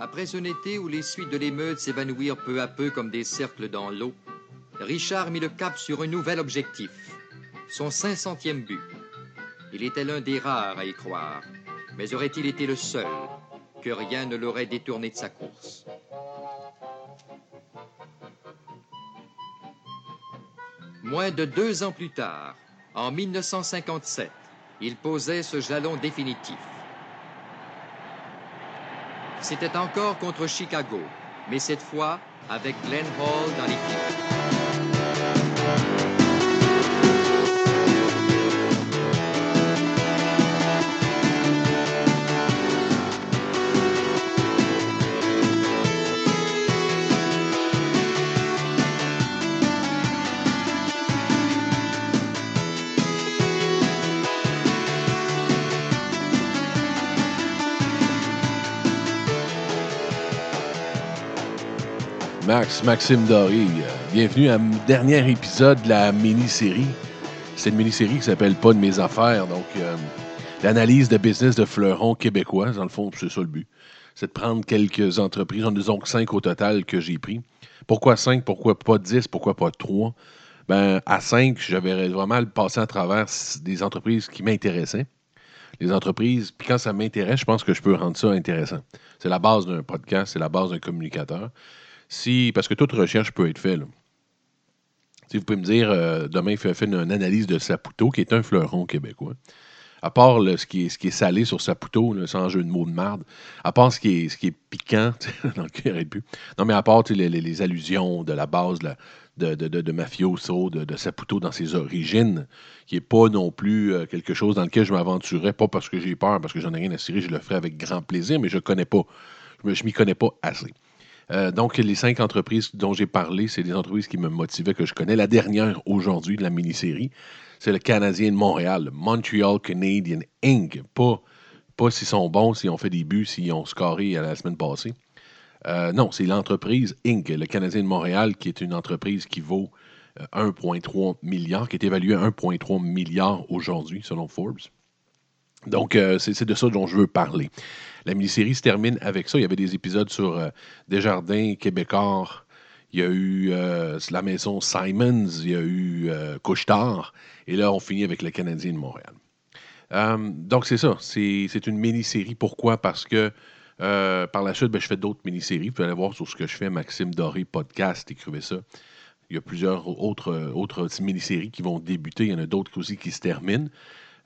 Après un été où les suites de l'émeute s'évanouirent peu à peu comme des cercles dans l'eau, Richard mit le cap sur un nouvel objectif, son 500e but. Il était l'un des rares à y croire, mais aurait-il été le seul que rien ne l'aurait détourné de sa course? Moins de deux ans plus tard, en 1957, il posait ce jalon définitif. C'était encore contre Chicago, mais cette fois avec Glenn Hall dans l'équipe. Max, Maxime Doré, euh, bienvenue à mon dernier épisode de la mini-série. C'est une mini-série qui s'appelle Pas de mes affaires, donc euh, l'analyse de business de fleurons québécois, dans le fond, c'est ça le but. C'est de prendre quelques entreprises, on a donc cinq au total que j'ai pris. Pourquoi cinq, pourquoi pas dix, pourquoi pas trois? Ben, à cinq, j'avais vraiment passé à travers des entreprises qui m'intéressaient. Les entreprises, puis quand ça m'intéresse, je pense que je peux rendre ça intéressant. C'est la base d'un podcast, c'est la base d'un communicateur. Si, parce que toute recherche peut être faite. Si vous pouvez me dire, euh, demain, il fait, fait une, analyse de Saputo, qui est un fleuron québécois. À part ce, qui est, salé sur Saputo, sans jeu de mots de marde, à part ce qui est, ce qui est piquant, dans le cœur et plus. Non, mais à part les, allusions de la base de, de, de, mafioso, de, Saputo dans ses origines, qui n'est pas non plus euh, quelque chose dans lequel je m'aventurerais, pas parce que j'ai peur, parce que j'en ai rien à cirer, je le ferai avec grand plaisir, mais je connais pas. Je ne m'y connais pas assez. Euh, donc, les cinq entreprises dont j'ai parlé, c'est des entreprises qui me motivaient, que je connais. La dernière aujourd'hui de la mini-série, c'est le Canadien de Montréal, Montreal Canadian Inc. Pas, s'ils sont bons, s'ils ont fait des buts, s'ils ont scoré la semaine passée. Euh, non, c'est l'entreprise Inc., le Canadien de Montréal, qui est une entreprise qui vaut euh, 1,3 milliard, qui est évaluée à 1,3 milliard aujourd'hui, selon Forbes. Donc, euh, c'est de ça dont je veux parler. La mini-série se termine avec ça. Il y avait des épisodes sur euh, Desjardins, Québécois. Il y a eu euh, la maison Simons. Il y a eu Couche-Tard. Et là, on finit avec le Canadien de Montréal. Donc, c'est ça. C'est une mini-série. Pourquoi? Parce que par la suite, ben, je fais d'autres mini-séries. Vous pouvez aller voir sur ce que je fais. Maxime Doré, podcast, écrivez ça. Il y a plusieurs autres, autres mini-séries qui vont débuter. Il y en a d'autres aussi qui se terminent.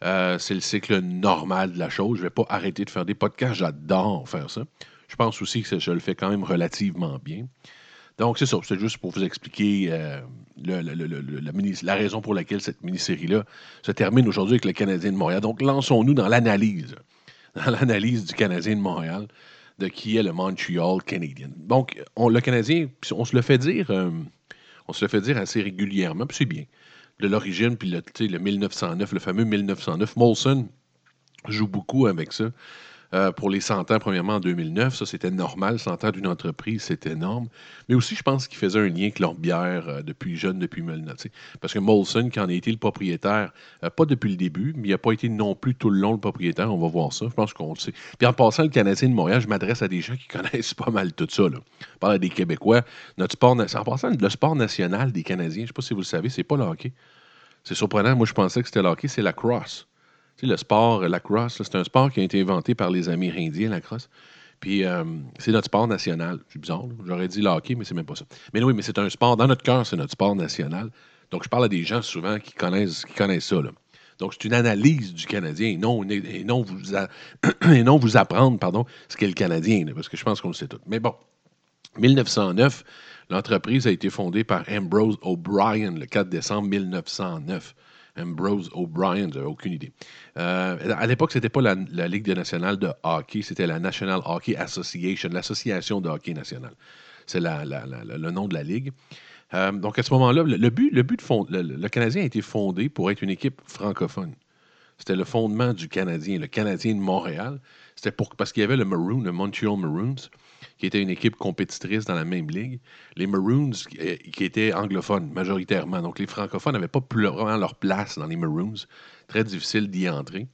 Euh, c'est le cycle normal de la chose. Je ne vais pas arrêter de faire des podcasts. J'adore faire ça. Je pense aussi que je le fais quand même relativement bien. Donc, c'est ça. C'est juste pour vous expliquer euh, la, raison pour laquelle cette mini-série-là se termine aujourd'hui avec le Canadien de Montréal. Donc, lançons-nous dans l'analyse. Dans l'analyse du Canadien de Montréal, de qui est le Montreal Canadian. Donc, on, le Canadien, on se le fait dire, euh, on se le fait dire assez régulièrement, puis c'est bien de l'origine, puis le, le 1909, le fameux 1909. Molson joue beaucoup avec ça. Euh, pour les 100 ans, premièrement, en 2009, ça, c'était normal. 100 ans d'une entreprise, c'est énorme. Mais aussi, je pense qu'ils faisaient un lien avec leur bière euh, depuis jeune, depuis Melna. Parce que Molson, qui en a été le propriétaire, euh, pas depuis le début, mais il n'a pas été non plus tout le long le propriétaire. On va voir ça. Je pense qu'on le sait. Puis en passant, le Canadien de Montréal, je m'adresse à des gens qui connaissent pas mal tout ça. Là. Je parle à des Québécois. Notre sport, en passant, le sport national des Canadiens, je ne sais pas si vous le savez, c'est pas le hockey. C'est surprenant. Moi, je pensais que c'était le hockey, c'est la crosse. Le sport, la crosse, c'est un sport qui a été inventé par les Amérindiens, la crosse. Puis euh, c'est notre sport national. C'est bizarre. J'aurais dit le hockey, mais c'est même pas ça. Mais oui, mais c'est un sport. Dans notre cœur, c'est notre sport national. Donc, je parle à des gens souvent qui connaissent, qui ça. Donc, c'est une analyse du Canadien et non, non, vous, apprendre pardon, ce qu'est le Canadien, parce que je pense qu'on le sait tout. Mais bon, 1909, l'entreprise a été fondée par Ambrose O'Brien le 4 décembre 1909. Ambrose O'Brien, j'avais aucune idée. Euh, à l'époque, c'était pas la, Ligue nationale de hockey, c'était la National Hockey Association, l'association de hockey national. C'est le nom de la ligue. Euh, donc à ce moment-là, le, le but, le, but de fond- le, le Canadien a été fondé pour être une équipe francophone. C'était le fondement du Canadien, le Canadien de Montréal. C'était pour parce qu'il y avait le Maroon, le Montreal Maroons, qui était une équipe compétitrice dans la même ligue. Les Maroons, euh, qui étaient anglophones majoritairement. Donc les francophones n'avaient pas vraiment leur place dans les Maroons. Très difficile d'y entrer.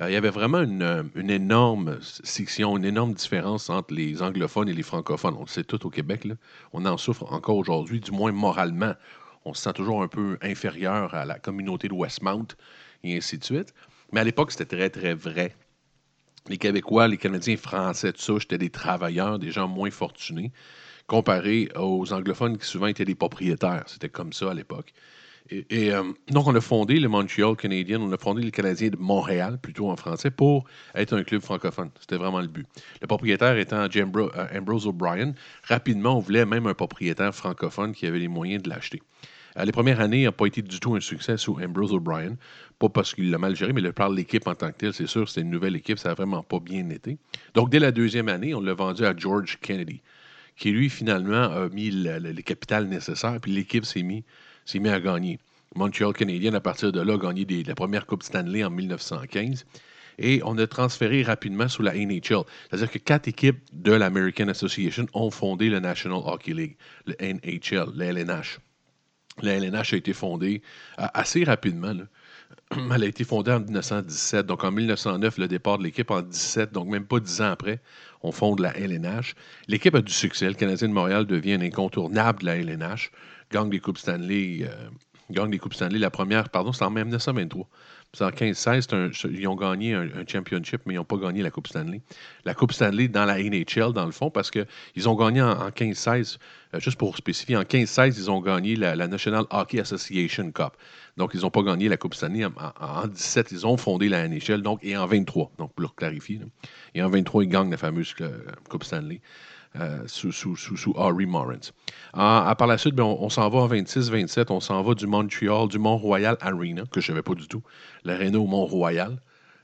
il y avait vraiment une, une, énorme section, une énorme différence entre les anglophones et les francophones. On le sait tout au Québec. On en souffre encore aujourd'hui, du moins moralement. On se sent toujours un peu inférieur à la communauté de Westmount et ainsi de suite. Mais à l'époque, c'était très, très vrai. Les Québécois, les Canadiens français, tout ça, j'étais des travailleurs, des gens moins fortunés, comparés aux anglophones qui souvent étaient des propriétaires. C'était comme ça à l'époque. Et, euh, donc, on a fondé le Montreal Canadian, on a fondé le Canadien de Montréal, plutôt en français, pour être un club francophone. C'était vraiment le but. Le propriétaire étant euh, Ambrose O'Brien. Rapidement, on voulait même un propriétaire francophone qui avait les moyens de l'acheter. Euh, les premières années n'ont pas été du tout un succès sous Ambrose O'Brien. Pas parce qu'il l'a mal géré, mais le de l'équipe en tant que telle, c'est sûr, c'était une nouvelle équipe, ça n'a vraiment pas bien été. Donc, dès la deuxième année, on l'a vendu à George Kennedy, qui lui, finalement, a mis le, le, capital nécessaire, puis l'équipe s'est mise mis à gagner. Montreal Canadiens, à partir de là, a gagné la première Coupe Stanley en 1915. Et on a transféré rapidement sous la NHL. C'est-à-dire que quatre équipes de l'American Association ont fondé le National Hockey League, le NHL, le LNH. Le LNH a été fondé euh, assez rapidement. Elle a été fondée en 1917. Donc, en 1909, le départ de l'équipe, en 17, donc même pas dix ans après, on fonde la LNH. L'équipe a du succès. Le Canadien de Montréal devient un incontournable de la LNH gagne des Coupes Stanley. Euh, gagne Coupes Stanley. La première, pardon, c'est en 1923. En 15-16, ils ont gagné un, championship, mais ils n'ont pas gagné la Coupe Stanley. La Coupe Stanley dans la NHL, dans le fond, parce qu'ils ont gagné en, 15-16, euh, juste pour spécifier, en 15-16, ils ont gagné la, National Hockey Association Cup. Donc, ils n'ont pas gagné la Coupe Stanley. En, 17, ils ont fondé la NHL, donc, et en 23, donc pour leur clarifier. Et en 23, ils gagnent la fameuse euh, Coupe Stanley. Euh, sous, sous, sous, Harry Morris. À, par la suite, ben, on, s'en va en 26-27, on s'en va du Montreal, du Mont-Royal Arena, que je ne savais pas du tout, l'aréna au Mont-Royal.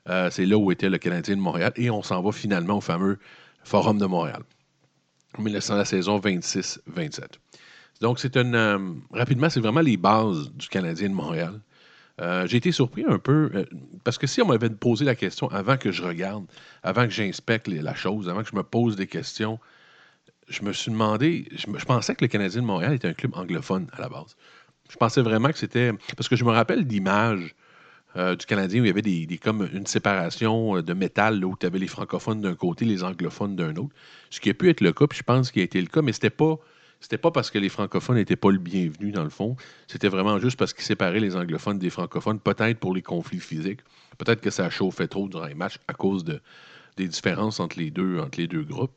Euh, c'est là où était le Canadien de Montréal. Et on s'en va finalement au fameux Forum de Montréal. En la saison 26-27. Donc, c'est une. Euh, rapidement, c'est vraiment les bases du Canadien de Montréal. j'ai été surpris un peu, parce que si on m'avait posé la question avant que je regarde, avant que j'inspecte la chose, avant que je me pose des questions, je me suis demandé, je, pensais que le Canadien de Montréal était un club anglophone à la base. Je pensais vraiment que c'était. Parce que je me rappelle d'image euh, du Canadien où il y avait une séparation euh, de métal, où tu avais les francophones d'un côté, les anglophones d'un autre. Ce qui a pu être le cas, puis je pense qu'il a été le cas, mais c'était pas. Pas parce que les francophones n'étaient pas le bienvenu, dans le fond. C'était vraiment juste parce qu'ils séparaient les anglophones des francophones, peut-être pour les conflits physiques. Peut-être que ça chauffait trop durant les matchs à cause de, des différences entre les deux, entre les deux groupes.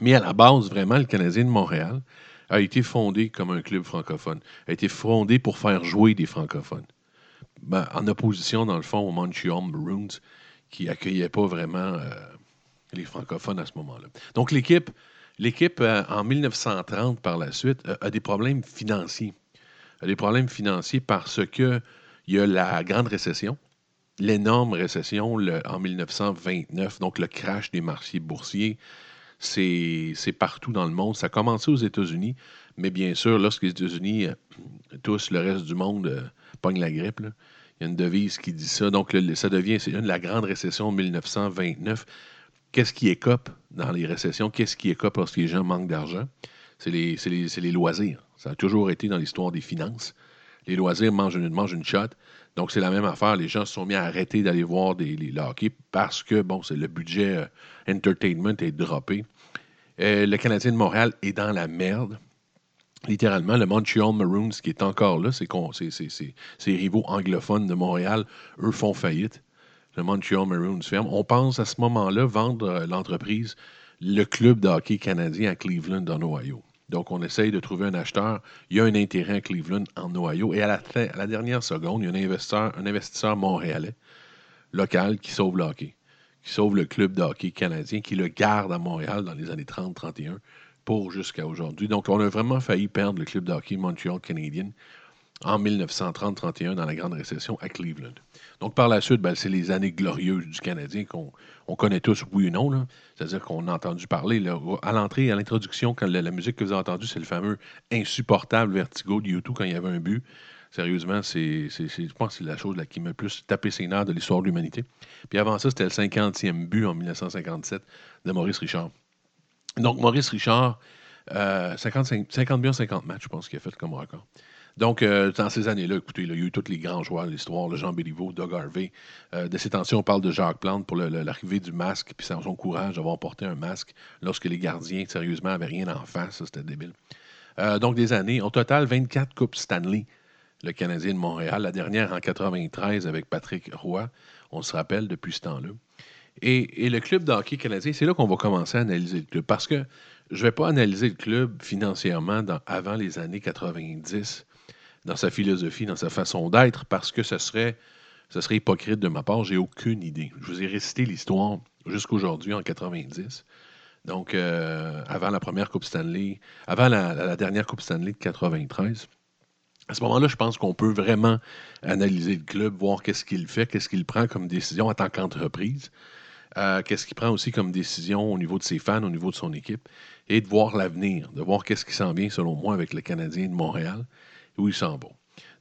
Mais à la base, vraiment, le Canadien de Montréal a été fondé comme un club francophone, a été fondé pour faire jouer des francophones. Ben, en opposition, dans le fond, au Montreal Maroons, qui n'accueillait pas vraiment euh, les francophones à ce moment-là. Donc, l'équipe, l'équipe euh, en 1930, par la suite, a des problèmes financiers. A des problèmes financiers parce que il y a la grande récession, l'énorme récession en 1929, donc le crash des marchés boursiers, c'est partout dans le monde. Ça a commencé aux États-Unis, mais bien sûr, lorsque les États-Unis, euh, tous, le reste du monde, euh, pogne la grippe, il y a une devise qui dit ça. Donc, ça devient, c'est la grande récession de 1929. Qu'est-ce qui écope dans les récessions? Qu'est-ce qui écope lorsque les gens manquent d'argent? C'est les, loisirs. Ça a toujours été dans l'histoire des finances. Les loisirs mangent une, mangent une shot. Donc, c'est la même affaire. Les gens se sont mis à arrêter d'aller voir des, hockey parce que, bon, c'est le budget euh, entertainment est droppé. Euh, le Canadien de Montréal est dans la merde. Littéralement, le Montreal Maroons, qui est encore là, c'est ces rivaux anglophones de Montréal, eux font faillite. Le Montreal Maroons ferme. On pense à ce moment-là vendre euh, l'entreprise, le club de hockey canadien à Cleveland, en Ohio. Donc, on essaye de trouver un acheteur. Il y a un intérêt à Cleveland, en Ohio. Et à la, dernière seconde, il y a un investisseur, montréalais, local, qui sauve le hockey, qui sauve le club de canadien, qui le garde à Montréal dans les années 30-31 pour jusqu'à aujourd'hui. Donc, on a vraiment failli perdre le club de hockey canadien en 1930-31 dans la Grande Récession à Cleveland. Donc, par la suite, ben, c'est les années glorieuses du Canadien qu'on connaît tous, oui ou non. C'est-à-dire qu'on a entendu parler. à l'entrée, à l'introduction, quand la, musique que vous avez entendue, c'est le fameux insupportable vertigo de YouTube quand il y avait un but. Sérieusement, c'est, je pense que c'est la chose qui m'a le plus tapé ses nerfs de l'histoire de l'humanité. Puis avant ça, c'était le 50e but en 1957 de Maurice Richard. Donc, Maurice Richard, 50, 50 buts en 50 matchs, je pense qu'il a fait comme record. Donc, euh, dans ces années-là, écoutez, il y a eu tous les grands joueurs de l'histoire, le Jean Béliveau, Doug Harvey. Euh, de ces temps-ci, on parle de Jacques Plante pour l'arrivée du masque, puis son courage d'avoir porté un masque lorsque les gardiens, sérieusement, n'avaient rien en face. Ça, c'était débile. Euh, donc, des années. Au total, 24 Coupes Stanley, le Canadien de Montréal. La dernière en 93 avec Patrick Roy. On se rappelle depuis ce temps-là. Et, le club de hockey canadien, c'est là qu'on va commencer à analyser le club. Parce que je ne vais pas analyser le club financièrement avant les années 90 dans sa philosophie, dans sa façon d'être, parce que ce serait, ce serait hypocrite de ma part. J'ai aucune idée. Je vous ai récité l'histoire jusqu'aujourd'hui en 90. Donc, euh, avant la première Coupe Stanley, avant la, dernière Coupe Stanley de 93. À ce moment-là, je pense qu'on peut vraiment analyser le club, voir qu'est-ce qu'il fait, qu'est-ce qu'il prend comme décision en tant qu'entreprise, euh, qu'est-ce qu'il prend aussi comme décision au niveau de ses fans, au niveau de son équipe, et de voir l'avenir, de voir qu'est-ce qui s'en vient, selon moi, avec le Canadien de Montréal où il sent bon.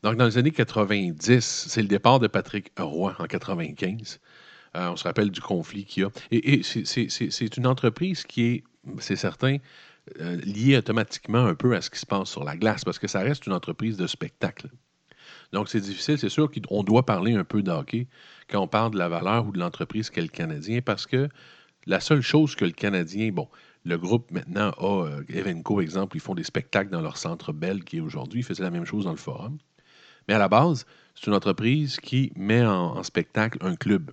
Donc, dans les années 90, c'est le départ de Patrick Roy en 95. Euh, on se rappelle du conflit qu'il y a. Et, c'est une entreprise qui est, c'est certain, euh, liée automatiquement un peu à ce qui se passe sur la glace, parce que ça reste une entreprise de spectacle. Donc, c'est difficile. C'est sûr qu'on doit parler un peu d'hockey quand on parle de la valeur ou de l'entreprise qu'est le Canadien, parce que la seule chose que le Canadien, bon, le groupe maintenant a euh, Evenco, exemple, ils font des spectacles dans leur centre Bell qui est aujourd'hui. Ils faisaient la même chose dans le forum. Mais à la base, c'est une entreprise qui met en, spectacle un club.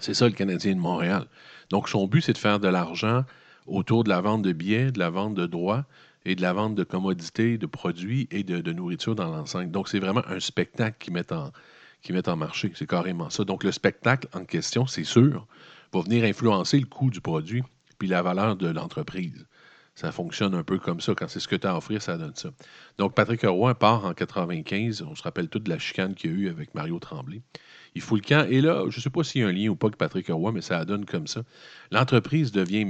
C'est ça le Canadien de Montréal. Donc son but, c'est de faire de l'argent autour de la vente de billets, de la vente de droits et de la vente de commodités, de produits et de, nourriture dans l'enceinte. Donc c'est vraiment un spectacle qui met en, qui met en marché. C'est carrément ça. Donc le spectacle en question, c'est sûr, va venir influencer le coût du produit puis la valeur de l'entreprise. Ça fonctionne un peu comme ça. Quand c'est ce que tu as à offrir, ça donne ça. Donc, Patrick Roy part en 95. On se rappelle toute la chicane qu'il y a eu avec Mario Tremblay. Il fout le camp. Et là, je ne sais pas s'il y a un lien ou pas avec Patrick Roy, mais ça donne comme ça. L'entreprise devient.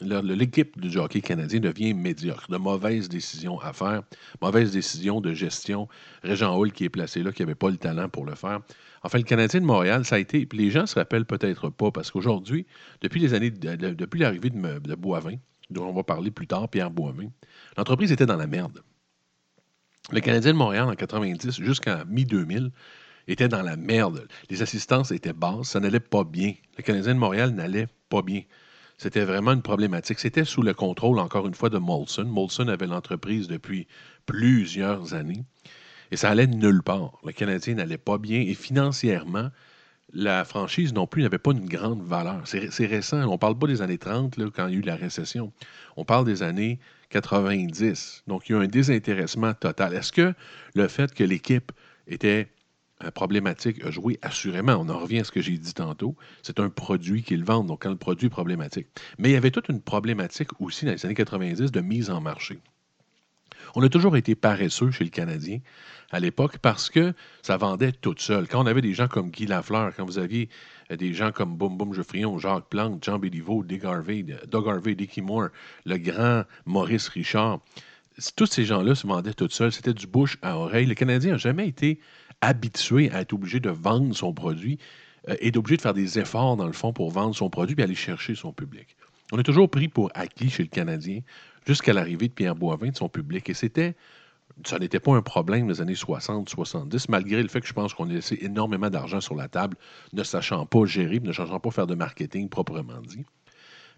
L'équipe du hockey canadien devient médiocre. De mauvaises décisions à faire, mauvaises décisions de gestion. Régent Hall qui est placé là, qui n'avait pas le talent pour le faire. Enfin, le Canadien de Montréal, ça a été. Puis les gens se rappellent peut-être pas, parce qu'aujourd'hui, depuis les années, depuis l'arrivée de, de, Boivin, dont on va parler plus tard, Pierre Boivin, l'entreprise était dans la merde. Le Canadien de Montréal, en 90 jusqu'en mi-2000, était dans la merde. Les assistances étaient basses, ça n'allait pas bien. Le Canadien de Montréal n'allait pas bien. C'était vraiment une problématique. C'était sous le contrôle, encore une fois, de Molson. Molson avait l'entreprise depuis plusieurs années. Et ça allait nulle part. Le Canadien n'allait pas bien. Et financièrement, la franchise non plus n'avait pas une grande valeur. C'est récent. On ne parle pas des années 30, là, quand il y a eu la récession. On parle des années 90. Donc, il y a un désintéressement total. Est-ce que le fait que l'équipe était problématique a joué assurément. On en revient à ce que j'ai dit tantôt. C'est un produit qu'ils vendent, donc quand le produit est problématique. Mais il y avait toute une problématique aussi dans les années 90 de mise en marché. On a toujours été paresseux chez le Canadien à l'époque parce que ça vendait tout seul. Quand on avait des gens comme Guy Lafleur, quand vous aviez euh, des gens comme Boum Boum Geoffrion, Jacques Plante, Jean Béliveau, Dick Harvey, Doug Harvey, Dickie Moore, le grand Maurice Richard, tous ces gens-là se vendaient tout seuls. C'était du bouche à oreille. Le Canadien n'a jamais été habitué à être obligé de vendre son produit euh, et d'obligé de faire des efforts, dans le fond, pour vendre son produit et aller chercher son public. On est toujours pris pour acquis chez le Canadien jusqu'à l'arrivée de Pierre Boivin de son public. Et c'était ça n'était pas un problème les années 60-70, malgré le fait que je pense qu'on a laissé énormément d'argent sur la table, ne sachant pas gérer, ne sachant pas faire de marketing proprement dit.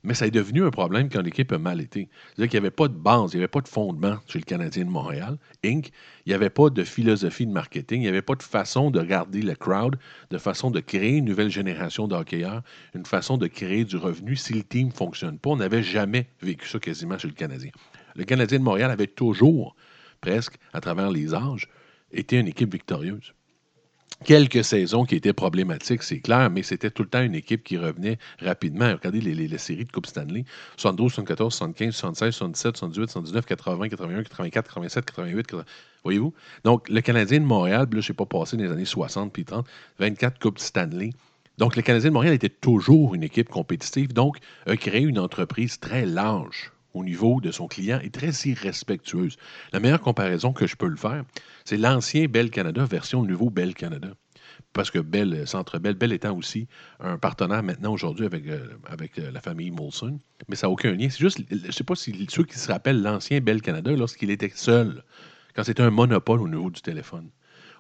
Mais ça est devenu un problème quand l'équipe a mal été. C'est-à-dire qu'il n'y avait pas de base, il n'y avait pas de fondement chez le Canadien de Montréal, Inc. Il n'y avait pas de philosophie de marketing, il n'y avait pas de façon de garder le crowd, de façon de créer une nouvelle génération de une façon de créer du revenu si le team ne fonctionne pas. On n'avait jamais vécu ça quasiment chez le Canadien. Le Canadien de Montréal avait toujours presque, à travers les âges, était une équipe victorieuse. Quelques saisons qui étaient problématiques, c'est clair, mais c'était tout le temps une équipe qui revenait rapidement. Regardez les, séries de Coupe Stanley 72, 74, 75, 76, 77, 78, 79, 80, 81, 84, 87, 88. Voyez-vous? Donc, le Canadien de Montréal, je n'ai pas passé dans les années 60 puis 30, 24 Coupes Stanley. Donc, le Canadien de Montréal était toujours une équipe compétitive, donc a créé une entreprise très large au niveau de son client est très irrespectueuse. La meilleure comparaison que je peux le faire, c'est l'ancien Bell Canada version nouveau Bell Canada. Parce que Bell, Centre Bell, Bell étant aussi un partenaire maintenant aujourd'hui avec, euh, avec euh, la famille Molson, mais ça n'a aucun lien. C'est juste, je ne sais pas si ceux qui se rappellent l'ancien Bell Canada lorsqu'il était seul quand c'était un monopole au niveau du téléphone.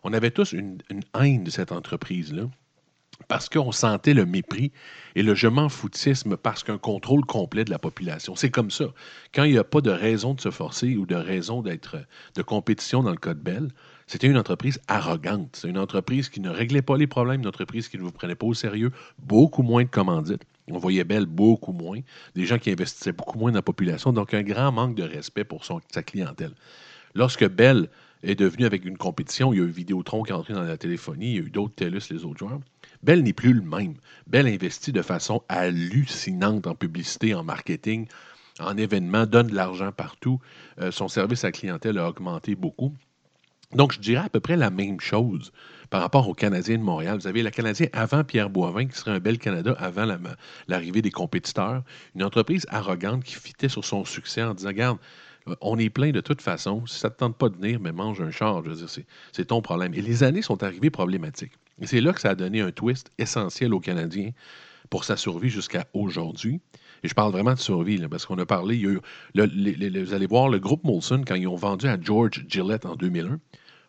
On avait tous une, une haine de cette entreprise-là parce qu'on sentait le mépris et le je m'en foutisme parce qu'un contrôle complet de la population. C'est comme ça. Quand il n'y a pas de raison de se forcer ou de raison d'être de compétition dans le code Bell, c'était une entreprise arrogante. C'est une entreprise qui ne réglait pas les problèmes, une entreprise qui ne vous prenait pas au sérieux, beaucoup moins de commandites. On voyait Bell beaucoup moins, des gens qui investissaient beaucoup moins dans la population, donc un grand manque de respect pour son, sa clientèle. Lorsque Bell est devenu avec une compétition, il y a eu Vidéotron qui est entré dans la téléphonie, il y a eu d'autres TELUS, les autres joueurs. Bell n'est plus le même. Bell investit de façon hallucinante en publicité, en marketing, en événements, donne de l'argent partout. Euh, son service à clientèle a augmenté beaucoup. Donc, je dirais à peu près la même chose par rapport aux Canadiens de Montréal. Vous avez la Canadien avant Pierre Boivin, qui serait un bel Canada avant l'arrivée des compétiteurs. Une entreprise arrogante qui fitait sur son succès en disant Regarde, on est plein de toute façon. Si ça ne te tente pas de venir, mais mange un char. Je veux dire, c'est ton problème. Et les années sont arrivées problématiques. Et c'est là que ça a donné un twist essentiel aux Canadiens pour sa survie jusqu'à aujourd'hui. Et je parle vraiment de survie, parce qu'on a parlé, vous allez voir, le groupe Molson, quand ils ont vendu à George Gillette en 2001,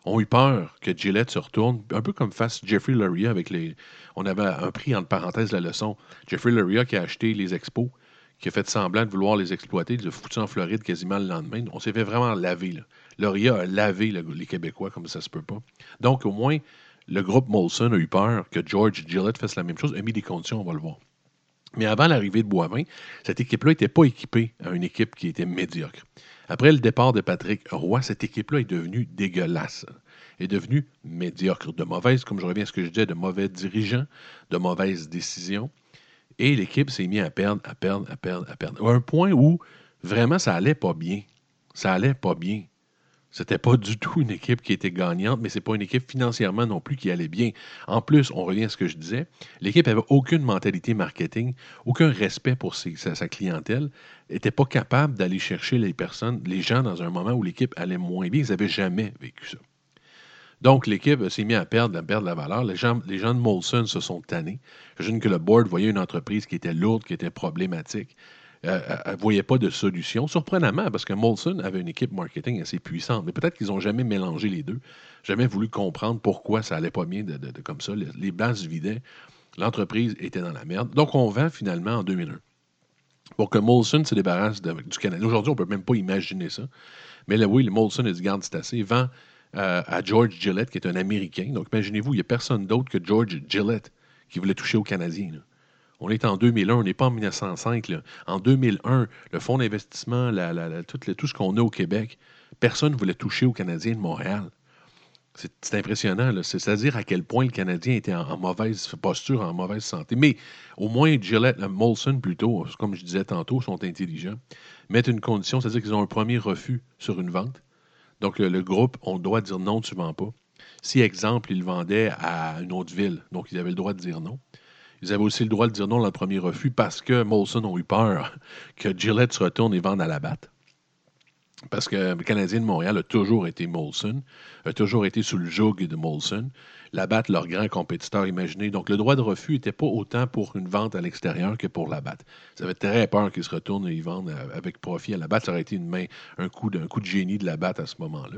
ont eu peur que Gillette se retourne, un peu comme face Jeffrey Luria avec les... On avait un prix, entre parenthèses, la leçon. Jeffrey Luria qui a acheté les expos, qui a fait semblant de vouloir les exploiter, il les a en Floride quasiment le lendemain. On s'est fait vraiment laver. Là. A lavé les Québécois comme ça se peut pas. Donc, au moins, le groupe Molson a eu peur que George Gillette fasse la même chose, a mis des conditions, on va le voir. Mais avant l'arrivée de Boivin, cette équipe-là n'était pas équipée à une équipe qui était médiocre. Après le départ de Patrick Roy, cette équipe-là est devenue dégueulasse, est devenue médiocre, de mauvaise, comme je reviens à ce que je disais, de mauvais dirigeants, de mauvaises décisions. Et l'équipe s'est mise à perdre, à perdre, à perdre, à perdre. À un point où vraiment ça allait pas bien. Ça allait pas bien. C'était pas du tout une équipe qui était gagnante, mais c'est pas une équipe financièrement non plus qui allait bien. En plus, on revient à ce que je disais, l'équipe avait aucune mentalité marketing, aucun respect pour sa, clientèle, n'était pas capable d'aller chercher les personnes, les gens dans un moment où l'équipe allait moins bien. Ils n'avaient jamais vécu ça. Donc, l'équipe s'est mise à perdre, à perdre la valeur. Les gens, les gens de Molson se sont tannés. J'imagine que le board voyait une entreprise qui était lourde, qui était problématique ne euh, euh, voyait pas de solution. Surprenamment, parce que Molson avait une équipe marketing assez puissante, mais peut-être qu'ils n'ont jamais mélangé les deux, jamais voulu comprendre pourquoi ça allait pas bien de, comme ça. Les, les se vidaient, l'entreprise était dans la merde. Donc, on vend finalement en 2001 pour que Molson se débarrasse du Canada. Aujourd'hui, on ne peut même pas imaginer ça. Mais là, oui, le Molson a dit garde, c'est assez. vend euh, à George Gillette, qui est un Américain. Donc, imaginez-vous, il n'y a personne d'autre que George Gillette qui voulait toucher aux Canadiens. On est en 2001, on n'est pas en 1905. En 2001, le fonds d'investissement, tout, ce qu'on a au Québec, personne ne voulait toucher aux Canadiens de Montréal. C'est impressionnant. C'est-à-dire à quel point le Canadien était en, mauvaise posture, en mauvaise santé. Mais au moins, Gillette, Molson plutôt, comme je disais tantôt, sont intelligents, mettent une condition, c'est-à-dire qu'ils ont un premier refus sur une vente. Donc, le, groupe, on doit dire non, tu ne vends pas. Si, exemple, ils vendaient à une autre ville, donc ils avaient le droit de dire non. Ils avaient aussi le droit de dire non dans le premier refus parce que Molson ont eu peur que Gillette se retourne et vende à la batte. Parce que le Canadien de Montréal a toujours été Molson, a toujours été sous le joug de Molson. La batte, leur grand compétiteur imaginé. Donc, le droit de refus n'était pas autant pour une vente à l'extérieur que pour la batte. Ils avaient très peur qu'ils se retournent et ils vendent avec profit à la batte. Ça aurait été une main, un coup de, génie de la batte à ce moment-là.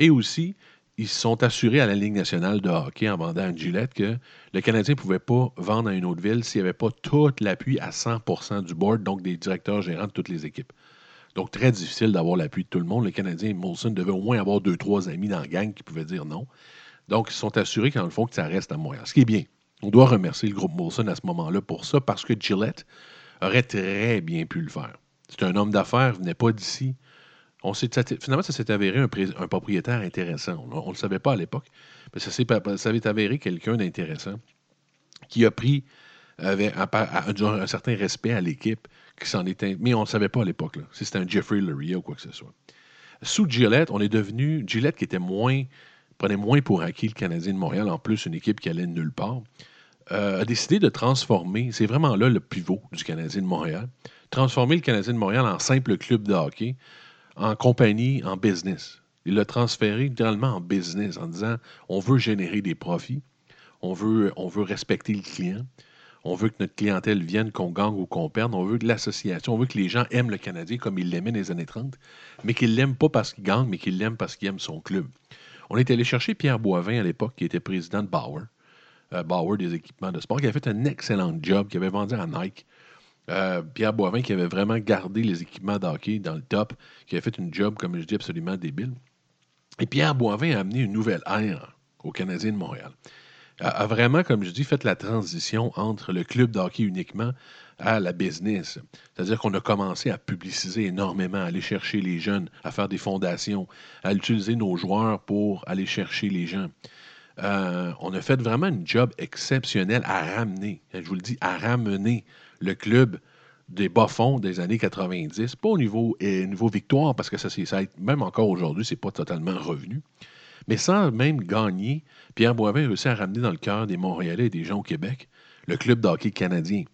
Et aussi, ils se sont assurés à la Ligue nationale de hockey en vendant à Gillette que le Canadien ne pouvait pas vendre à une autre ville s'il n'y avait pas tout l'appui à 100% du board, donc des directeurs gérants de toutes les équipes. Donc, très difficile d'avoir l'appui de tout le monde. Le Canadien Molson devait au moins avoir deux, trois amis dans la gang qui pouvaient dire non. Donc, ils sont assurés qu'en le fond, que ça reste à Montréal. Ce qui est bien. On doit remercier le groupe Molson à ce moment-là pour ça, parce que Gillette aurait très bien pu le faire. C'est un homme d'affaires, venait pas d'ici finalement, ça s'est avéré un, propriétaire intéressant. On ne le savait pas à l'époque, mais ça s'est avéré quelqu'un d'intéressant qui a pris avec, un, certain respect à l'équipe, qui s'en était. Mais on ne savait pas à l'époque, si c'était un Jeffrey Lurie ou quoi que ce soit. Sous Gillette, on est devenu. Gillette qui était moins. Prenait moins pour acquis le Canadien de Montréal, en plus une équipe qui allait nulle part, euh, a décidé de transformer. C'est vraiment là le pivot du Canadien de Montréal. Transformer le Canadien de Montréal en simple club de hockey en compagnie, en business. Il l'a transféré littéralement en business en disant on veut générer des profits, on veut, respecter le client, On veut que notre clientèle vienne, qu'on gagne ou qu'on perde. On veut de l'association. On veut que les gens aiment le Canadien comme ils l'aimaient dans les années 30, mais qu'ils l'aiment pas parce qu'il gagne, mais qu'ils l'aiment parce qu'il aime son club. On est allé chercher Pierre Boivin à l'époque, qui était président de Bauer. Euh, Bauer des équipements de sport, qui avait fait un excellent job, qui avait vendu à Nike. Euh, Pierre Boivin, qui avait vraiment gardé les équipements d'hockey dans le top, qui avait fait une job, comme je dis, absolument débile. Et Pierre Boivin a amené une nouvelle ère au Canadien de Montréal. A, a vraiment, comme je dis, fait la transition entre le club d'hockey uniquement à la business. C'est-à-dire qu'on a commencé à publiciser énormément, à aller chercher les jeunes, à faire des fondations, à utiliser nos joueurs pour aller chercher les gens. Euh, on a fait vraiment un job exceptionnel à ramener, je vous le dis, à ramener le club des bas-fonds des années 90, pas au niveau, et niveau victoire, parce que ça, ça même encore aujourd'hui, c'est pas totalement revenu. Mais sans même gagner, Pierre Boivin a réussi à ramener dans le cœur des Montréalais et des gens au Québec le club d'hockey canadien.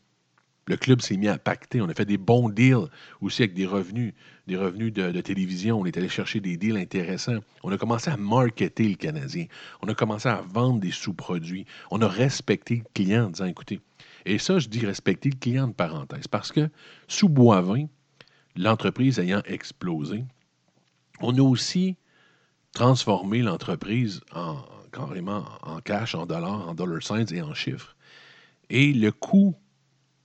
Le club s'est mis à pacter. On a fait des bons deals aussi avec des revenus, des revenus de, télévision. On est allé chercher des deals intéressants. On a commencé à marketer le Canadien. On a commencé à vendre des sous-produits. On a respecté le client en disant, écoutez, et ça, je dis respecter le client de parenthèse, parce que sous Boivin, l'entreprise ayant explosé, on a aussi transformé l'entreprise en, carrément en cash, en dollars, en dollar signs et en chiffres. Et le coût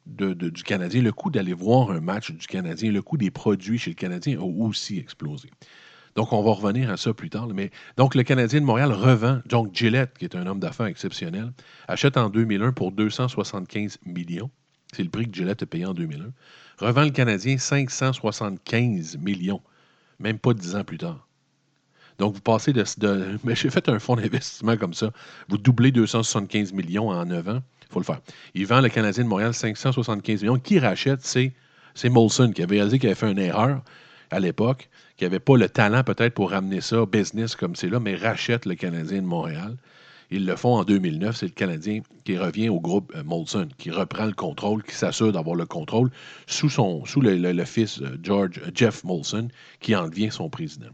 du Canadien, le coût d'aller voir un match du Canadien, le coût des produits chez le Canadien a aussi explosé. Donc, on va revenir à ça plus tard. Mais donc, le Canadien de Montréal revend. Donc, Gillette, qui est un homme d'affaires exceptionnel, achète en 2001 pour 275 millions. C'est le prix que Gillette a payé en 2001. Revend le Canadien 575 millions, même pas dix ans plus tard. Donc, vous passez de. de mais j'ai fait un fonds d'investissement comme ça. Vous doublez 275 millions en 9 ans. Il faut le faire. Il vend le Canadien de Montréal 575 millions. Qui rachète C'est, c'est Molson qui avait réalisé qu'il avait fait une erreur à l'époque, qui n'avait pas le talent peut-être pour ramener ça business comme c'est là, mais rachète le Canadien de Montréal. Ils le font en 2009. C'est le Canadien qui revient au groupe euh, Molson, qui reprend le contrôle, qui s'assure d'avoir le contrôle sous, son, sous le, fils euh, George, euh, Jeff Molson, qui en devient son président.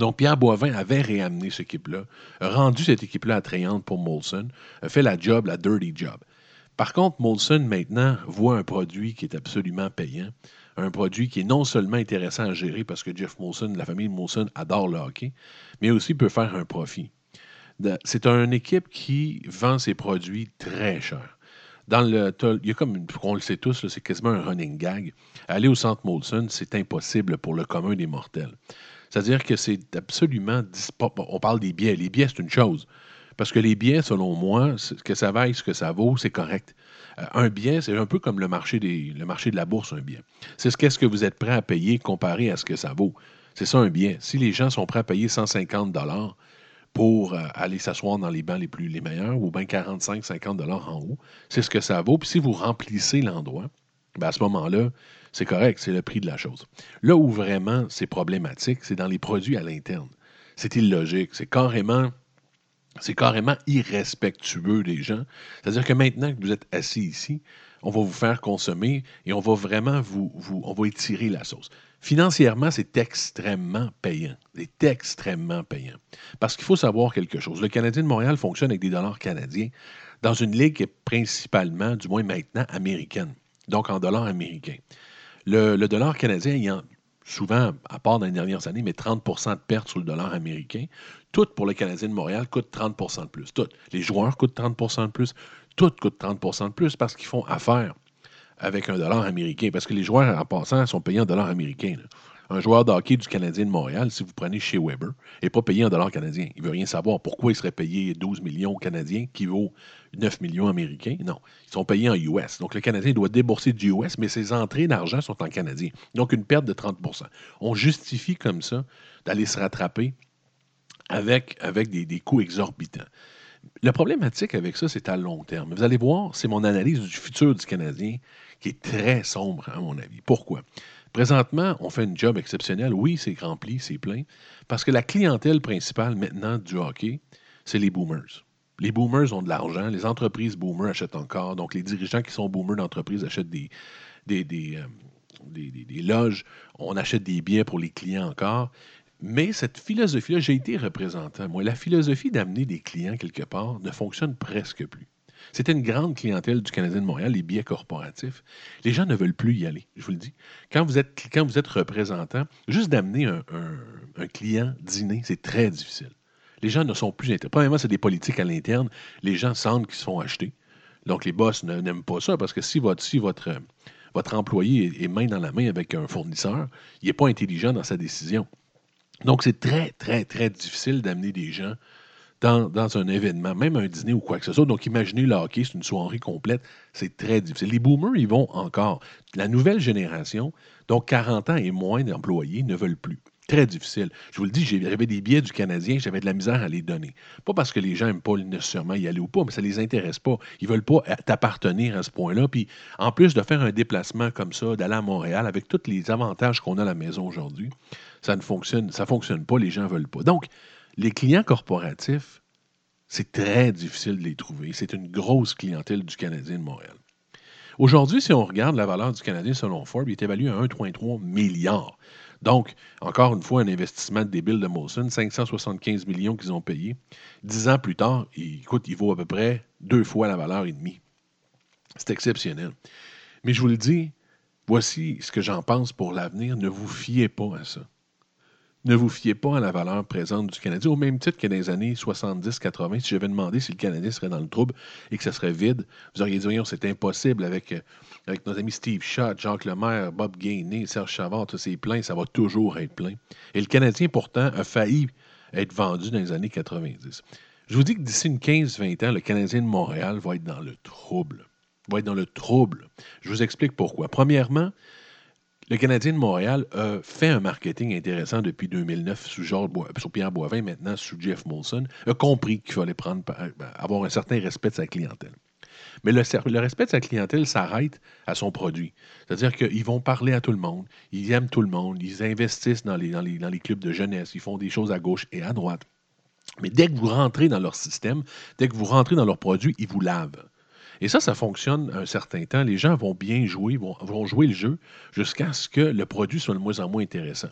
Donc, Pierre Boivin avait réamené cette équipe-là, rendu cette équipe-là attrayante pour Molson, a fait la job, la dirty job. Par contre, Molson, maintenant, voit un produit qui est absolument payant, un produit qui est non seulement intéressant à gérer parce que Jeff Molson, la famille Molson adore le hockey, mais aussi peut faire un profit. C'est une équipe qui vend ses produits très cher. Dans le, il y a comme, on le sait tous, c'est quasiment un running gag. Aller au centre Molson, c'est impossible pour le commun des mortels. C'est-à-dire que c'est absolument. On parle des billets. Les billets, c'est une chose. Parce que les billets, selon moi, que ça vaille ce que ça vaut, c'est correct. Euh, un billet, c'est un peu comme le marché, de la bourse, un billet. C'est ce que vous êtes prêt à payer comparé à ce que ça vaut. C'est ça un billet. Si les gens sont prêts à payer 150 dollars pour euh, aller s'asseoir dans les bancs les plus les meilleurs, ou bien 45-50 dollars en haut, c'est ce que ça vaut. Puis si vous remplissez l'endroit, ben à ce moment-là, c'est correct, c'est le prix de la chose. Là où vraiment c'est problématique, c'est dans les produits à l'interne. C'est illogique, c'est carrément, irrespectueux des gens. C'est-à-dire que maintenant que vous êtes assis ici, on va vous faire consommer et on va vraiment vous, vous on va étirer la sauce. Financièrement, c'est extrêmement payant. C'est extrêmement payant. Parce qu'il faut savoir quelque chose. Le Canadien de Montréal fonctionne avec des dollars canadiens dans une ligue qui est principalement, du moins maintenant, américaine. Donc en dollars américains. Le, dollar canadien ayant souvent, à part dans les dernières années, mais 30% de pertes sur le dollar américain. Tout pour le Canadien de Montréal coûte 30% de plus. Tout. Les joueurs coûtent 30% de plus. Tout coûte 30% de plus parce qu'ils font affaire avec un dollar américain. Parce que les joueurs, en passant, sont payés en dollars américains. Un joueur de hockey du Canadien de Montréal, si vous prenez chez Weber, n'est pas payé en dollars canadiens. Il ne veut rien savoir. Pourquoi il serait payé 12 millions canadiens qui vaut 9 millions américains? Non. Ils sont payés en US. Donc, le Canadien doit débourser du US, mais ses entrées d'argent sont en canadien. Donc, une perte de 30% On justifie comme ça d'aller se rattraper avec, des, des coûts exorbitants. Le problématique avec ça, c'est à long terme. Vous allez voir, c'est mon analyse du futur du Canadien qui est très sombre, à mon avis. Pourquoi? Présentement, on fait un job exceptionnel. Oui, c'est rempli, c'est plein. Parce que la clientèle principale maintenant du hockey, c'est les boomers. Les boomers ont de l'argent, les entreprises boomers achètent encore. Donc, les dirigeants qui sont boomers d'entreprise achètent des, des, euh, loges, on achète des billets pour les clients encore. Mais cette philosophie-là, j'ai été représentant. Moi, la philosophie d'amener des clients quelque part ne fonctionne presque plus. C'était une grande clientèle du Canadien de Montréal, les billets corporatifs. Les gens ne veulent plus y aller, je vous le dis. Quand vous êtes, représentant, juste d'amener un, client dîner, c'est très difficile. Les gens ne sont plus intéressés. Premièrement, c'est des politiques à l'interne. Les gens sentent qu'ils se font acheter. Donc, les boss n'aiment pas ça parce que si votre, si votre, votre employé est, main dans la main avec un fournisseur, il n'est pas intelligent dans sa décision. Donc, c'est très, très, très difficile d'amener des gens dans, un événement, même un dîner ou quoi que ce soit. Donc, imaginez le hockey, c'est une soirée complète, c'est très difficile. Les boomers, ils vont encore. La nouvelle génération, donc 40 ans et moins d'employés, ne veulent plus très difficile. Je vous le dis, j'avais des billets du Canadien, j'avais de la misère à les donner. Pas parce que les gens n'aiment pas nécessairement y aller ou pas, mais ça ne les intéresse pas. Ils veulent pas t'appartenir à ce point-là. Puis en plus de faire un déplacement comme ça, d'aller à Montréal, avec tous les avantages qu'on a à la maison aujourd'hui, ça ne fonctionne, ça fonctionne pas, les gens ne veulent pas. Donc, les clients corporatifs, c'est très difficile de les trouver. C'est une grosse clientèle du Canadien de Montréal. Aujourd'hui, si on regarde la valeur du Canadien selon Forbes, il est évalué à 1,3 milliard. Donc, encore une fois, un investissement débile de Molson, 575 millions qu'ils ont payé. Dix ans plus tard, il, écoute, il vaut à peu près deux fois la valeur et demie. C'est exceptionnel. Mais je vous le dis, voici ce que j'en pense pour l'avenir. Ne vous fiez pas à ça. Ne vous fiez pas à la valeur présente du Canadien, au même titre que dans les années 70-80. Si j'avais demandé si le Canadien serait dans le trouble et que ce serait vide, vous auriez dit, c'est impossible avec, euh, avec nos amis Steve Schott, Jacques Lemaire, Bob Gainé, Serge Chavard, tous ces pleins, ça va toujours être plein. Et le Canadien, pourtant, a failli être vendu dans les années 90. Je vous dis que d'ici une 15-20 ans, le Canadien de Montréal va être dans le trouble. Va être dans le trouble. Je vous explique pourquoi. Premièrement, le Canadien de Montréal a fait un marketing intéressant depuis 2009 sous, Pierre Boivin, maintenant sous Jeff Molson, a compris qu'il fallait ben, avoir un certain respect de sa clientèle. Mais le, respect de sa clientèle s'arrête à son produit. C'est-à-dire qu'ils vont parler à tout le monde, ils aiment tout le monde, ils investissent dans les, clubs de jeunesse, ils font des choses à gauche et à droite. Mais dès que vous rentrez dans leur système, dès que vous rentrez dans leurs produits, ils vous lavent. Et ça, ça fonctionne un certain temps. Les gens vont bien jouer, vont, jouer le jeu jusqu'à ce que le produit soit de moins en moins intéressant.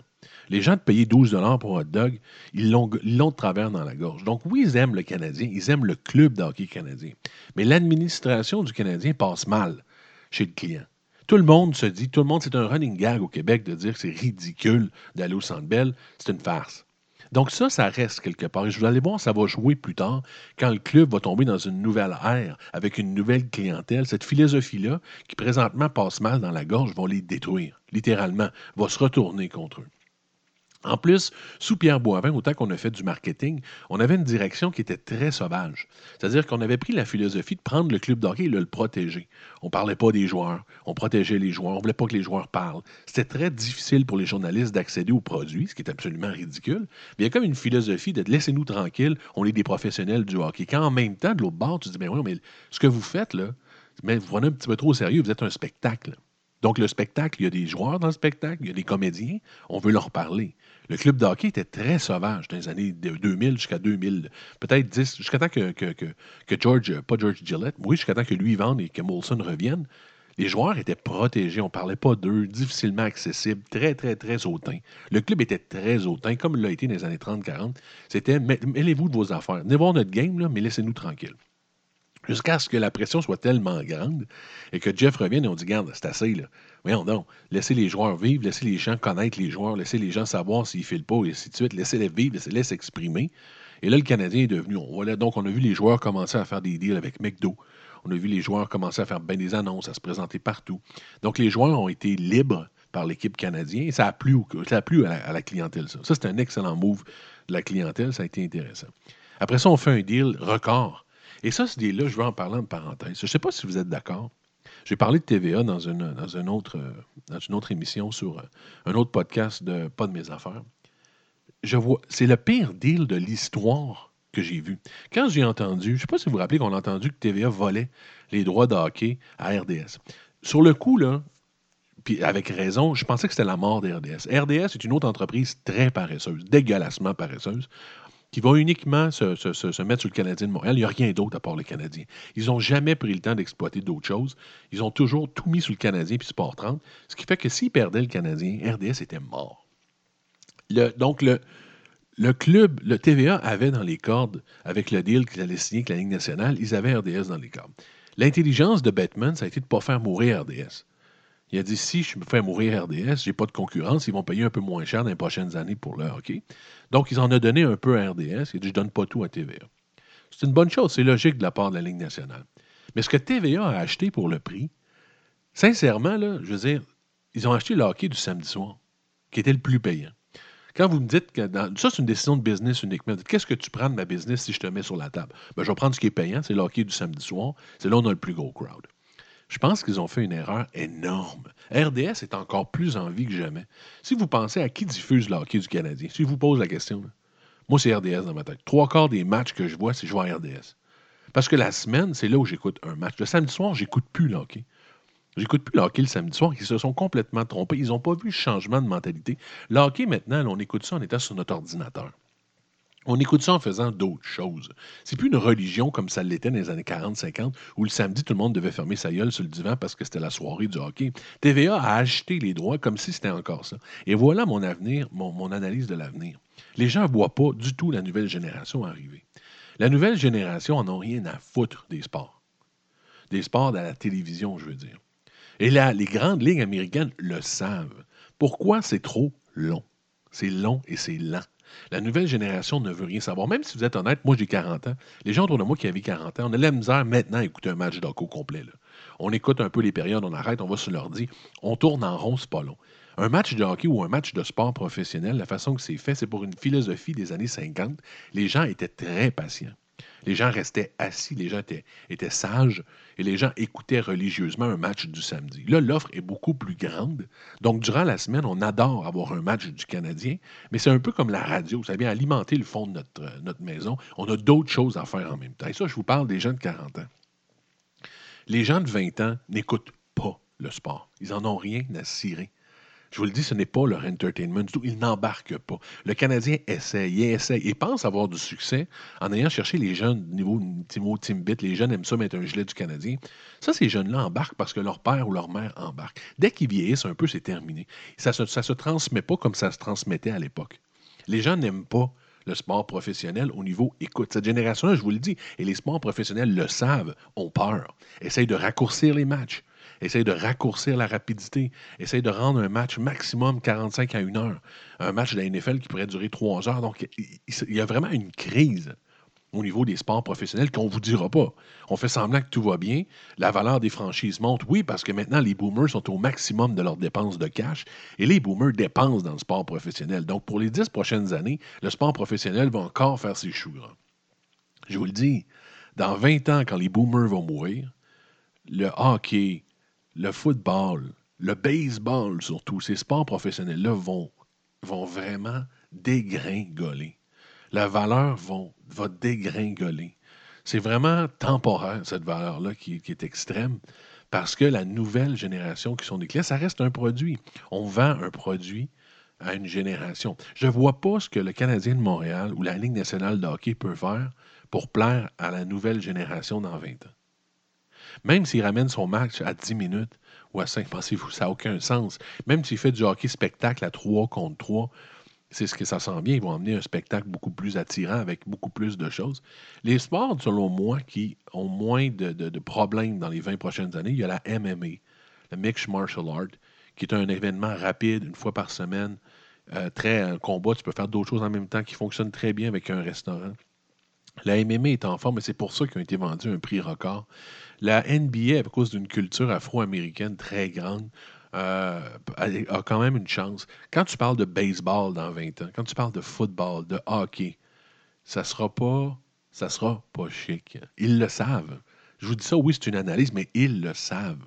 Les gens de payer 12 pour un hot dog, ils l'ont de travers dans la gorge. Donc oui, ils aiment le Canadien, ils aiment le club d'hockey canadien. Mais l'administration du Canadien passe mal chez le client. Tout le monde se dit, tout le monde, c'est un running gag au Québec de dire que c'est ridicule d'aller au Centre Bell. C'est une farce. Donc ça, ça reste quelque part. Et je vous allez voir, ça va jouer plus tard quand le club va tomber dans une nouvelle ère avec une nouvelle clientèle. Cette philosophie-là, qui présentement passe mal dans la gorge, va les détruire, littéralement, va se retourner contre eux. En plus, sous Pierre Boivin, autant qu'on a fait du marketing, on avait une direction qui était très sauvage. C'est-à-dire qu'on avait pris la philosophie de prendre le club d'hockey et de le protéger. On ne parlait pas des joueurs, on protégeait les joueurs, on ne voulait pas que les joueurs parlent. C'était très difficile pour les journalistes d'accéder aux produits, ce qui est absolument ridicule. Il y a comme une philosophie de laissez-nous tranquilles, on est des professionnels du hockey. Quand en même temps, de l'autre bord, tu dis, mais oui, mais ce que vous faites, vous prenez un petit peu trop au sérieux, vous êtes un spectacle. Donc, le spectacle, il y a des joueurs dans le spectacle, il y a des comédiens, on veut leur parler. Le club de hockey était très sauvage dans les années 2000 jusqu'à 2000, peut-être 10, jusqu'à temps que, que, que, George, pas George Gillette, oui, jusqu'à temps que lui vende et que Molson revienne. Les joueurs étaient protégés, on ne parlait pas d'eux, difficilement accessibles, très, très, très hautain. Le club était très hautain, comme il l'a été dans les années 30-40. C'était mêlez-vous de vos affaires. Venez voir notre game, là, mais laissez-nous tranquilles jusqu'à ce que la pression soit tellement grande et que Jeff revienne et on dit Garde, c'est assez, là. Voyons donc, laissez les joueurs vivre, laissez les gens connaître les joueurs, laissez les gens savoir s'ils filent pas et ainsi de suite, laissez-les vivre, laissez-les s'exprimer. Et là, le Canadien est devenu. Voilà, donc, on a vu les joueurs commencer à faire des deals avec McDo. On a vu les joueurs commencer à faire bien des annonces, à se présenter partout. Donc, les joueurs ont été libres par l'équipe canadienne. Ça a plu, ça a plu à, la, clientèle, ça. Ça, c'est un excellent move de la clientèle. Ça a été intéressant. Après ça, on fait un deal record et ça, ce deal-là, je vais en parler en parenthèse. Je ne sais pas si vous êtes d'accord. J'ai parlé de TVA dans une, dans une, autre, dans une autre émission sur euh, un autre podcast de Pas de mes affaires. Je vois, c'est le pire deal de l'histoire que j'ai vu. Quand j'ai entendu, je ne sais pas si vous vous rappelez qu'on a entendu que TVA volait les droits de hockey à RDS. Sur le coup, là, puis avec raison, je pensais que c'était la mort de RDS. RDS est une autre entreprise très paresseuse, dégueulassement paresseuse qui vont uniquement se, mettre sur le Canadien de Montréal. Il n'y a rien d'autre à part le Canadien. Ils n'ont jamais pris le temps d'exploiter d'autres choses. Ils ont toujours tout mis sur le Canadien puis Sport 30, ce qui fait que s'ils perdaient le Canadien, RDS était mort. donc, le, club, le TVA avait dans les cordes, avec le deal qu'ils allaient signer avec la Ligue nationale, ils avaient RDS dans les cordes. L'intelligence de Batman, ça a été de ne pas faire mourir RDS. Il a dit si je me fais mourir RDS, j'ai pas de concurrence, ils vont payer un peu moins cher dans les prochaines années pour le hockey. Donc, ils en ont donné un peu à RDS. Il a dit je donne pas tout à TVA. C'est une bonne chose, c'est logique de la part de la Ligue nationale. Mais ce que TVA a acheté pour le prix, sincèrement, là, je veux dire, ils ont acheté le hockey du samedi soir, qui était le plus payant. Quand vous me dites que ça, c'est une décision de business uniquement. Qu'est-ce que tu prends de ma business si je te mets sur la table? Ben, je vais prendre ce qui est payant, c'est le hockey du samedi soir. C'est là où on a le plus gros crowd. Je pense qu'ils ont fait une erreur énorme. RDS est encore plus en vie que jamais. Si vous pensez à qui diffuse le hockey du Canadien, si je vous pose la question, moi, c'est RDS dans ma tête. Trois quarts des matchs que je vois, c'est je vois RDS. Parce que la semaine, c'est là où j'écoute un match. Le samedi soir, j'écoute plus le hockey. J'écoute plus le hockey le samedi soir. Ils se sont complètement trompés. Ils n'ont pas vu le changement de mentalité. Le hockey, maintenant, on écoute ça en étant sur notre ordinateur. On écoute ça en faisant d'autres choses. C'est plus une religion comme ça l'était dans les années 40-50, où le samedi, tout le monde devait fermer sa gueule sur le divan parce que c'était la soirée du hockey. TVA a acheté les droits comme si c'était encore ça. Et voilà mon avenir, mon, analyse de l'avenir. Les gens ne voient pas du tout la nouvelle génération arriver. La nouvelle génération en ont rien à foutre des sports. Des sports à la télévision, je veux dire. Et les grandes ligues américaines le savent. Pourquoi c'est trop long? C'est long et c'est lent. La nouvelle génération ne veut rien savoir. Même si vous êtes honnête, moi j'ai 40 ans. Les gens autour de moi qui avaient 40 ans, on a la misère maintenant à écouter un match d'hockey complet. On écoute un peu les périodes, on arrête, on va sur l'ordi. On tourne en rond, c'est pas long. Un match de hockey ou un match de sport professionnel, la façon que c'est fait, c'est pour une philosophie des années 50. Les gens étaient très patients. Les gens restaient assis, les gens étaient, sages et les gens écoutaient religieusement un match du samedi. Là, l'offre est beaucoup plus grande. Donc, durant la semaine, on adore avoir un match du Canadien, mais c'est un peu comme la radio. Ça vient alimenter le fond de notre, euh, notre maison. On a d'autres choses à faire en même temps. Et ça, je vous parle des gens de 40 ans. Les gens de 20 ans n'écoutent pas le sport. Ils n'en ont rien à cirer. Je vous le dis, ce n'est pas leur entertainment du tout. Ils n'embarquent pas. Le Canadien essaye, il essaye et pense avoir du succès en ayant cherché les jeunes niveau Timo Timbit. Les jeunes aiment ça mettre un gilet du Canadien. Ça, ces jeunes-là embarquent parce que leur père ou leur mère embarque. Dès qu'ils vieillissent un peu, c'est terminé. Ça ne se, se transmet pas comme ça se transmettait à l'époque. Les gens n'aiment pas le sport professionnel au niveau écoute. Cette génération-là, je vous le dis, et les sports professionnels le savent, ont peur, essayent de raccourcir les matchs, essaye de raccourcir la rapidité, essaye de rendre un match maximum 45 à 1 heure. Un match de la NFL qui pourrait durer 3 heures. Donc, il y a vraiment une crise au niveau des sports professionnels qu'on ne vous dira pas. On fait semblant que tout va bien. La valeur des franchises monte, oui, parce que maintenant, les boomers sont au maximum de leurs dépenses de cash et les boomers dépensent dans le sport professionnel. Donc, pour les 10 prochaines années, le sport professionnel va encore faire ses choux. Je vous le dis, dans 20 ans, quand les boomers vont mourir, le hockey, le football, le baseball surtout, ces sports professionnels-là vont, vont vraiment dégringoler. La valeur va dégringoler. C'est vraiment temporaire, cette valeur-là, qui, est extrême, parce que la nouvelle génération qui sont clients, ça reste un produit. On vend un produit à une génération. Je ne vois pas ce que le Canadien de Montréal ou la Ligue nationale de hockey peut faire pour plaire à la nouvelle génération dans 20 ans. Même s'il ramène son match à 10 minutes ou à 5, pensez-vous, ça n'a aucun sens. Même s'il fait du hockey spectacle à 3 contre 3, c'est ce que ça sent bien. Ils vont amener un spectacle beaucoup plus attirant avec beaucoup plus de choses. Les sports, selon moi, qui ont moins de, problèmes dans les 20 prochaines années, il y a la MMA, le Mixed Martial Art, qui est un événement rapide, une fois par semaine, euh, très combat. Tu peux faire d'autres choses en même temps qui fonctionne très bien avec un restaurant. La MMA est en forme et c'est pour ça qu'ils ont été vendus à un prix record. La NBA, à cause d'une culture afro-américaine très grande, euh, a quand même une chance. Quand tu parles de baseball dans 20 ans, quand tu parles de football, de hockey, ça sera pas, ça sera pas chic. Ils le savent. Je vous dis ça, oui, c'est une analyse, mais ils le savent.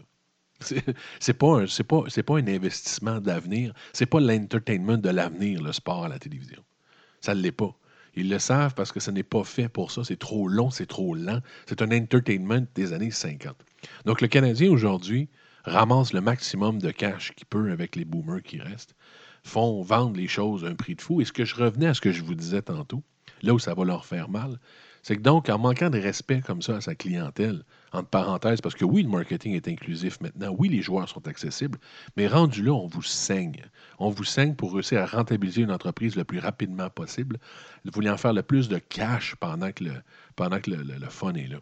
C'est pas, pas un investissement d'avenir. C'est pas l'entertainment de l'avenir, le sport à la télévision. Ça ne l'est pas. Ils le savent parce que ce n'est pas fait pour ça. C'est trop long, c'est trop lent. C'est un entertainment des années 50. Donc, le Canadien aujourd'hui ramasse le maximum de cash qu'il peut avec les boomers qui restent, font vendre les choses à un prix de fou. Et ce que je revenais à ce que je vous disais tantôt, là où ça va leur faire mal, C'est que donc, en manquant de respect comme ça à sa clientèle, entre parenthèses, parce que oui, le marketing est inclusif maintenant, oui, les joueurs sont accessibles, mais rendu là, on vous saigne. On vous saigne pour réussir à rentabiliser une entreprise le plus rapidement possible, voulant faire le plus de cash pendant que le, pendant le, fun est là.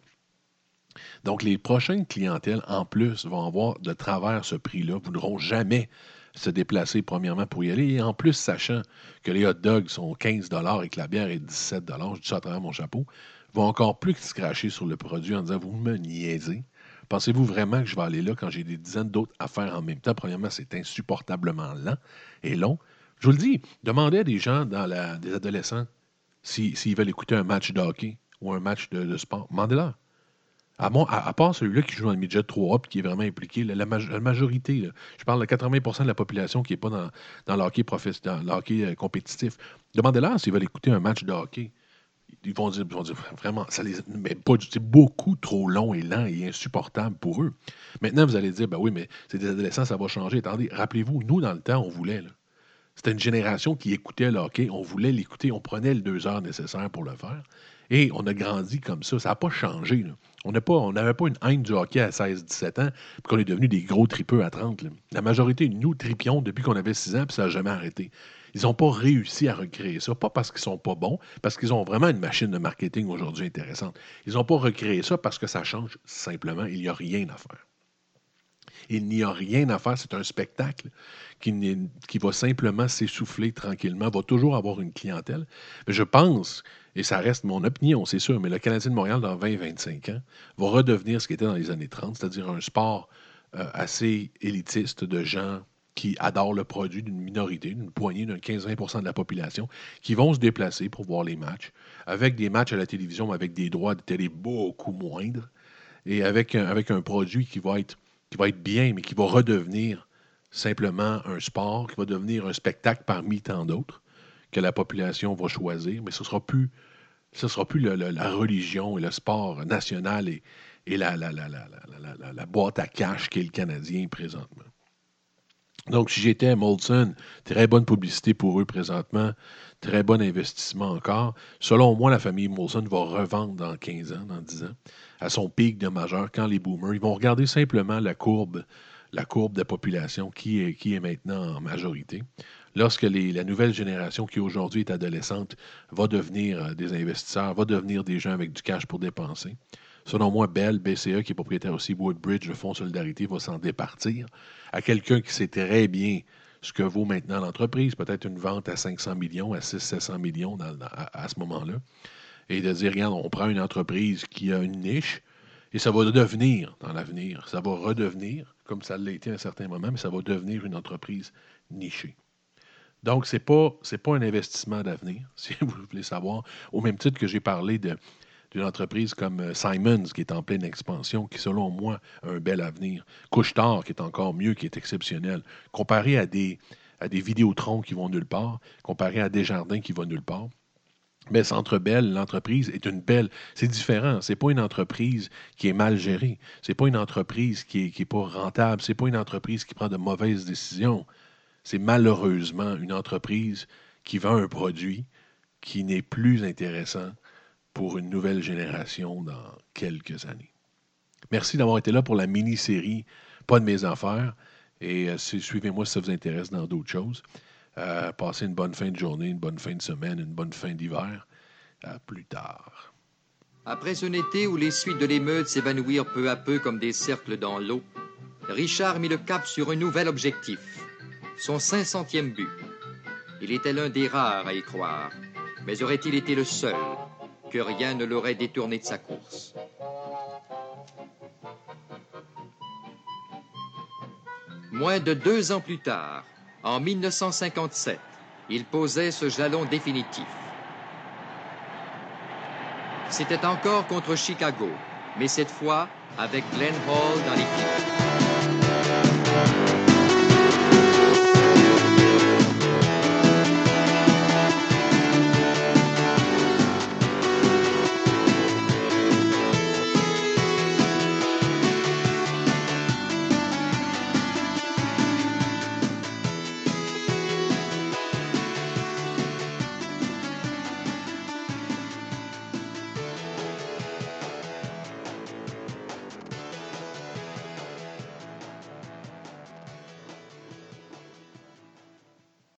Donc, les prochaines clientèles, en plus, vont avoir de travers ce prix-là, Vous voudront jamais se déplacer, premièrement, pour y aller. Et en plus, sachant que les hot dogs sont 15 et que la bière est 17 je dis ça à travers mon chapeau, vont encore plus se cracher sur le produit en disant Vous me niaisez. Pensez-vous vraiment que je vais aller là quand j'ai des dizaines d'autres affaires en même temps? Premièrement, c'est insupportablement lent et long. Je vous le dis, demandez à des gens, dans la, des adolescents, s'ils veulent écouter un match de hockey ou un match de, sport. Demandez-leur. À, part celui-là qui joue dans le midget 3 et qui est vraiment impliqué, la, majorité, je parle de 80% de la population qui n'est pas dans, dans le hockey, euh, compétitif, demandez-leur s'ils veulent écouter un match de hockey. Ils vont dire, vraiment, ça les, mais pas, c'est beaucoup trop long et lent et insupportable pour eux. Maintenant, vous allez dire, ben oui, mais c'est des adolescents, ça va changer. Attendez, rappelez-vous, nous, dans le temps, on voulait. C'était une génération qui écoutait le hockey. On voulait l'écouter. On prenait les deux heures nécessaires pour le faire. Et on a grandi comme ça. Ça n'a pas changé. On n'avait pas, une haine du hockey à 16-17 ans, puis qu'on est devenu des gros tripeux à 30. La majorité nous tripions depuis qu'on avait 6 ans, puis ça n'a jamais arrêté. Ils n'ont pas réussi à recréer ça, pas parce qu'ils sont pas bons, parce qu'ils ont vraiment une machine de marketing aujourd'hui intéressante. Ils n'ont pas recréé ça parce que ça change simplement. Il n'y a rien à faire. Il n'y a rien à faire. C'est un spectacle qui, va simplement s'essouffler tranquillement, va toujours avoir une clientèle. Mais je pense et ça reste mon opinion, c'est sûr, mais le Canadien de Montréal, dans 20-25 ans, va redevenir ce qu'il était dans les années 30, c'est-à-dire un sport euh, assez élitiste de gens qui adorent le produit d'une minorité, d'une poignée, d'un 15-20 de la population, qui vont se déplacer pour voir les matchs, avec des matchs à la télévision, mais avec des droits de télé beaucoup moindres, et avec un, avec un produit qui va, être, qui va être bien, mais qui va redevenir simplement un sport, qui va devenir un spectacle parmi tant d'autres que la population va choisir, mais ce ne sera plus, ce sera plus la religion et le sport national et, et la, la, boîte à cash qu'est le Canadien présentement. Donc, si j'étais à Molson, très bonne publicité pour eux présentement, très bon investissement encore. Selon moi, la famille Molson va revendre dans 15 ans, dans 10 ans, à son pic de majeur, quand les boomers, ils vont regarder simplement la courbe, la courbe de population qui est, qui est maintenant en majorité lorsque la nouvelle génération qui aujourd'hui est adolescente va devenir euh, des investisseurs, va devenir des gens avec du cash pour dépenser. Selon moi, Bell, BCE, qui est propriétaire aussi Woodbridge, le Fonds Solidarité, va s'en départir à quelqu'un qui sait très bien ce que vaut maintenant l'entreprise, peut-être une vente à 500 millions, à 600-700 millions à, ce moment-là, et de dire, regarde, on prend une entreprise qui a une niche, et ça va devenir, dans l'avenir, ça va redevenir, comme ça l'a été à un certain moment, mais ça va devenir une entreprise nichée. Donc, ce n'est pas, pas un investissement d'avenir, si vous voulez savoir. Au même titre que j'ai parlé d'une entreprise comme euh, Simons, qui est en pleine expansion, qui, selon moi, a un bel avenir. Couchetard, qui est encore mieux, qui est exceptionnel. Comparé à des, à des Vidéotrons qui vont nulle part, comparé à Desjardins qui vont nulle part. Mais Centre Belle, l'entreprise est une belle. C'est différent. C'est pas une entreprise qui est mal gérée. C'est pas une entreprise qui est, qui est pas rentable. C'est pas une entreprise qui prend de mauvaises décisions c'est malheureusement une entreprise qui vend un produit qui n'est plus intéressant pour une nouvelle génération dans quelques années. Merci d'avoir été là pour la mini-série Pas de mes affaires. Et euh, suivez-moi si ça vous intéresse dans d'autres choses. Euh, passez une bonne fin de journée, une bonne fin de semaine, une bonne fin d'hiver. À plus tard. Après un été où les suites de l'émeute s'évanouirent peu à peu comme des cercles dans l'eau, Richard mit le cap sur un nouvel objectif son 500e but. Il était l'un des rares à y croire, mais aurait-il été le seul? Que rien ne l'aurait détourné de sa course Moins de deux ans plus tard, en 1957, il posait ce jalon définitif. C'était encore contre Chicago, mais cette fois avec Glenn Hall dans l'équipe.